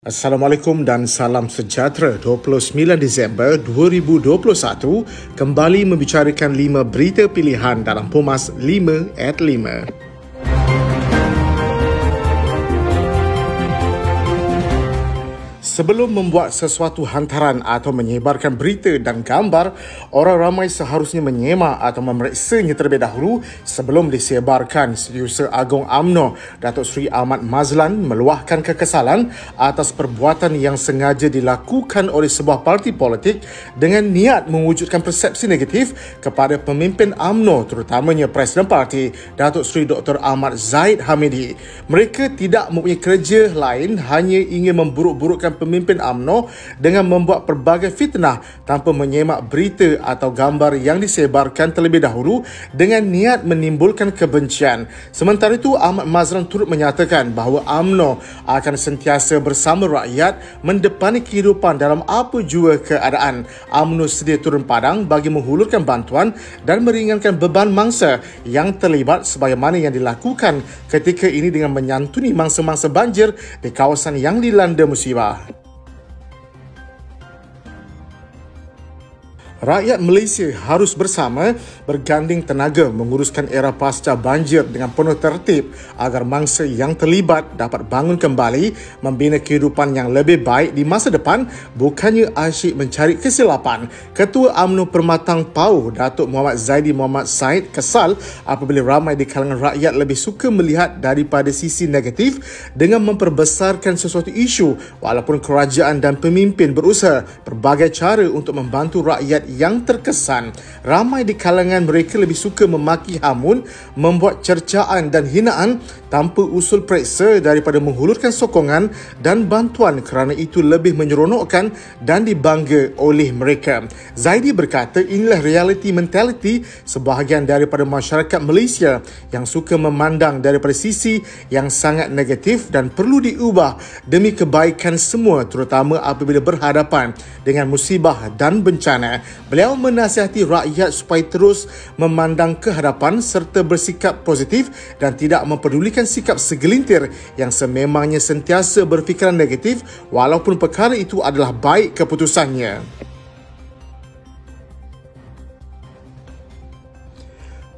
Assalamualaikum dan salam sejahtera 29 Disember 2021 kembali membicarakan 5 berita pilihan dalam Pumas 5 at 5. Sebelum membuat sesuatu hantaran atau menyebarkan berita dan gambar, orang ramai seharusnya menyemak atau memeriksanya terlebih dahulu sebelum disebarkan. Setiausaha Agong AMNO, Datuk Seri Ahmad Mazlan meluahkan kekesalan atas perbuatan yang sengaja dilakukan oleh sebuah parti politik dengan niat mewujudkan persepsi negatif kepada pemimpin AMNO terutamanya Presiden Parti Datuk Seri Dr. Ahmad Zaid Hamidi. Mereka tidak mempunyai kerja lain hanya ingin memburuk-burukkan pemimpin AMNO dengan membuat pelbagai fitnah tanpa menyemak berita atau gambar yang disebarkan terlebih dahulu dengan niat menimbulkan kebencian. Sementara itu, Ahmad Mazlan turut menyatakan bahawa AMNO akan sentiasa bersama rakyat mendepani kehidupan dalam apa jua keadaan. AMNO sedia turun padang bagi menghulurkan bantuan dan meringankan beban mangsa yang terlibat sebagaimana yang dilakukan ketika ini dengan menyantuni mangsa-mangsa banjir di kawasan yang dilanda musibah. Rakyat Malaysia harus bersama berganding tenaga menguruskan era pasca banjir dengan penuh tertib agar mangsa yang terlibat dapat bangun kembali membina kehidupan yang lebih baik di masa depan bukannya asyik mencari kesilapan. Ketua AMNO Permatang Pau, Datuk Muhammad Zaidi Muhammad Said kesal apabila ramai di kalangan rakyat lebih suka melihat daripada sisi negatif dengan memperbesarkan sesuatu isu walaupun kerajaan dan pemimpin berusaha berbagai cara untuk membantu rakyat yang terkesan. Ramai di kalangan mereka lebih suka memaki hamun, membuat cercaan dan hinaan tanpa usul periksa daripada menghulurkan sokongan dan bantuan kerana itu lebih menyeronokkan dan dibangga oleh mereka. Zaidi berkata inilah reality mentality sebahagian daripada masyarakat Malaysia yang suka memandang daripada sisi yang sangat negatif dan perlu diubah demi kebaikan semua terutama apabila berhadapan dengan musibah dan bencana. Beliau menasihati rakyat supaya terus memandang ke hadapan serta bersikap positif dan tidak mempedulikan sikap segelintir yang sememangnya sentiasa berfikiran negatif walaupun perkara itu adalah baik keputusannya.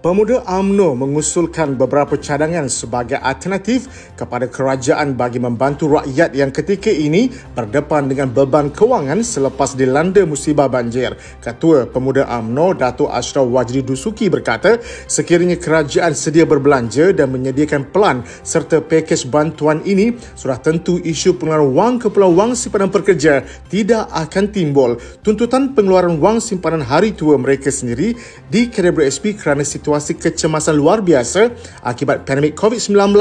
Pemuda AMNO mengusulkan beberapa cadangan sebagai alternatif kepada kerajaan bagi membantu rakyat yang ketika ini berdepan dengan beban kewangan selepas dilanda musibah banjir. Ketua Pemuda AMNO, Datuk Ashraf Wajdi Dusuki berkata, sekiranya kerajaan sedia berbelanja dan menyediakan pelan serta pakej bantuan ini, sudah tentu isu pengeluaran wang ke Pulau Wang Simpanan Pekerja tidak akan timbul. Tuntutan pengeluaran wang simpanan hari tua mereka sendiri di Kedai SP kerana situasi situasi kecemasan luar biasa akibat pandemik COVID-19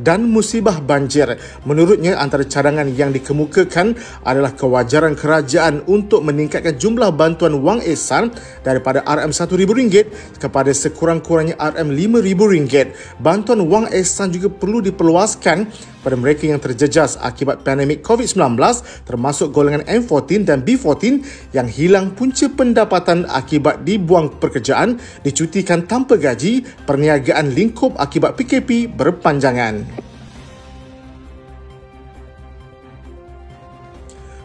dan musibah banjir. Menurutnya, antara cadangan yang dikemukakan adalah kewajaran kerajaan untuk meningkatkan jumlah bantuan wang ehsan daripada RM1,000 kepada sekurang-kurangnya RM5,000. Bantuan wang ehsan juga perlu diperluaskan pada mereka yang terjejas akibat pandemik COVID-19 termasuk golongan M14 dan B14 yang hilang punca pendapatan akibat dibuang pekerjaan, dicutikan tanpa gaji, perniagaan lingkup akibat PKP berpanjangan.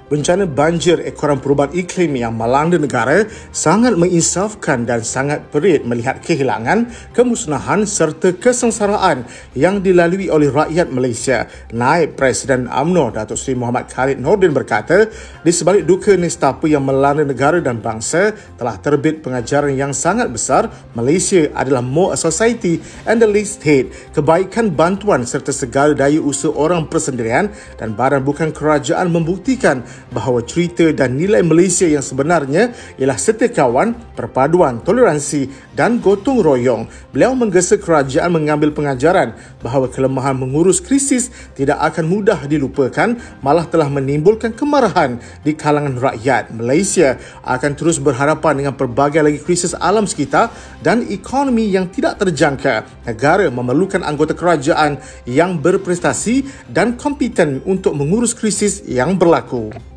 Bencana banjir ekoran perubahan iklim yang melanda negara sangat menginsafkan dan sangat perit melihat kehilangan, kemusnahan serta kesengsaraan yang dilalui oleh rakyat Malaysia. Naib Presiden AMNO Datuk Seri Muhammad Khalid Nordin berkata, di sebalik duka nestapa yang melanda negara dan bangsa telah terbit pengajaran yang sangat besar, Malaysia adalah more a society and the least hate. Kebaikan bantuan serta segala daya usaha orang persendirian dan badan bukan kerajaan membuktikan bahawa cerita dan nilai Malaysia yang sebenarnya ialah setia kawan, perpaduan, toleransi dan gotong royong. Beliau menggesa kerajaan mengambil pengajaran bahawa kelemahan mengurus krisis tidak akan mudah dilupakan malah telah menimbulkan kemarahan di kalangan rakyat. Malaysia akan terus berhadapan dengan pelbagai lagi krisis alam sekitar dan ekonomi yang tidak terjangka. Negara memerlukan anggota kerajaan yang berprestasi dan kompeten untuk mengurus krisis yang berlaku.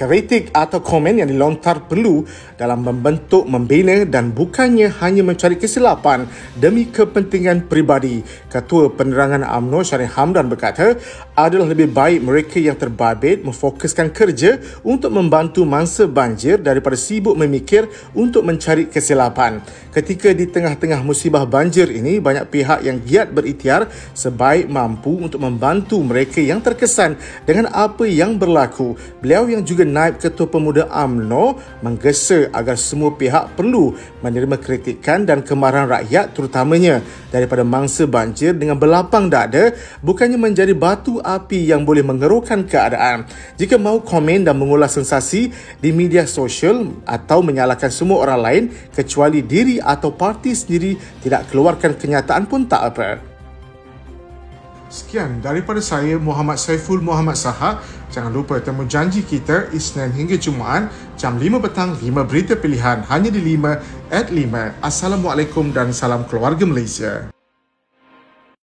Kritik atau komen yang dilontar perlu dalam membentuk, membina dan bukannya hanya mencari kesilapan demi kepentingan peribadi. Ketua Penerangan UMNO Syarif Hamdan berkata, adalah lebih baik mereka yang terbabit memfokuskan kerja untuk membantu mangsa banjir daripada sibuk memikir untuk mencari kesilapan. Ketika di tengah-tengah musibah banjir ini, banyak pihak yang giat berikhtiar sebaik mampu untuk membantu mereka yang terkesan dengan apa yang berlaku. Beliau yang juga Naib Ketua Pemuda AMNO menggesa agar semua pihak perlu menerima kritikan dan kemarahan rakyat terutamanya daripada mangsa banjir dengan berlapang dada bukannya menjadi batu api yang boleh mengerukan keadaan. Jika mahu komen dan mengulas sensasi di media sosial atau menyalahkan semua orang lain kecuali diri atau parti sendiri tidak keluarkan kenyataan pun tak apa. Sekian daripada saya Muhammad Saiful Muhammad Saha. Jangan lupa temu janji kita Isnin hingga Jumaat jam 5 petang 5 berita pilihan hanya di 5 at 5. Assalamualaikum dan salam keluarga Malaysia.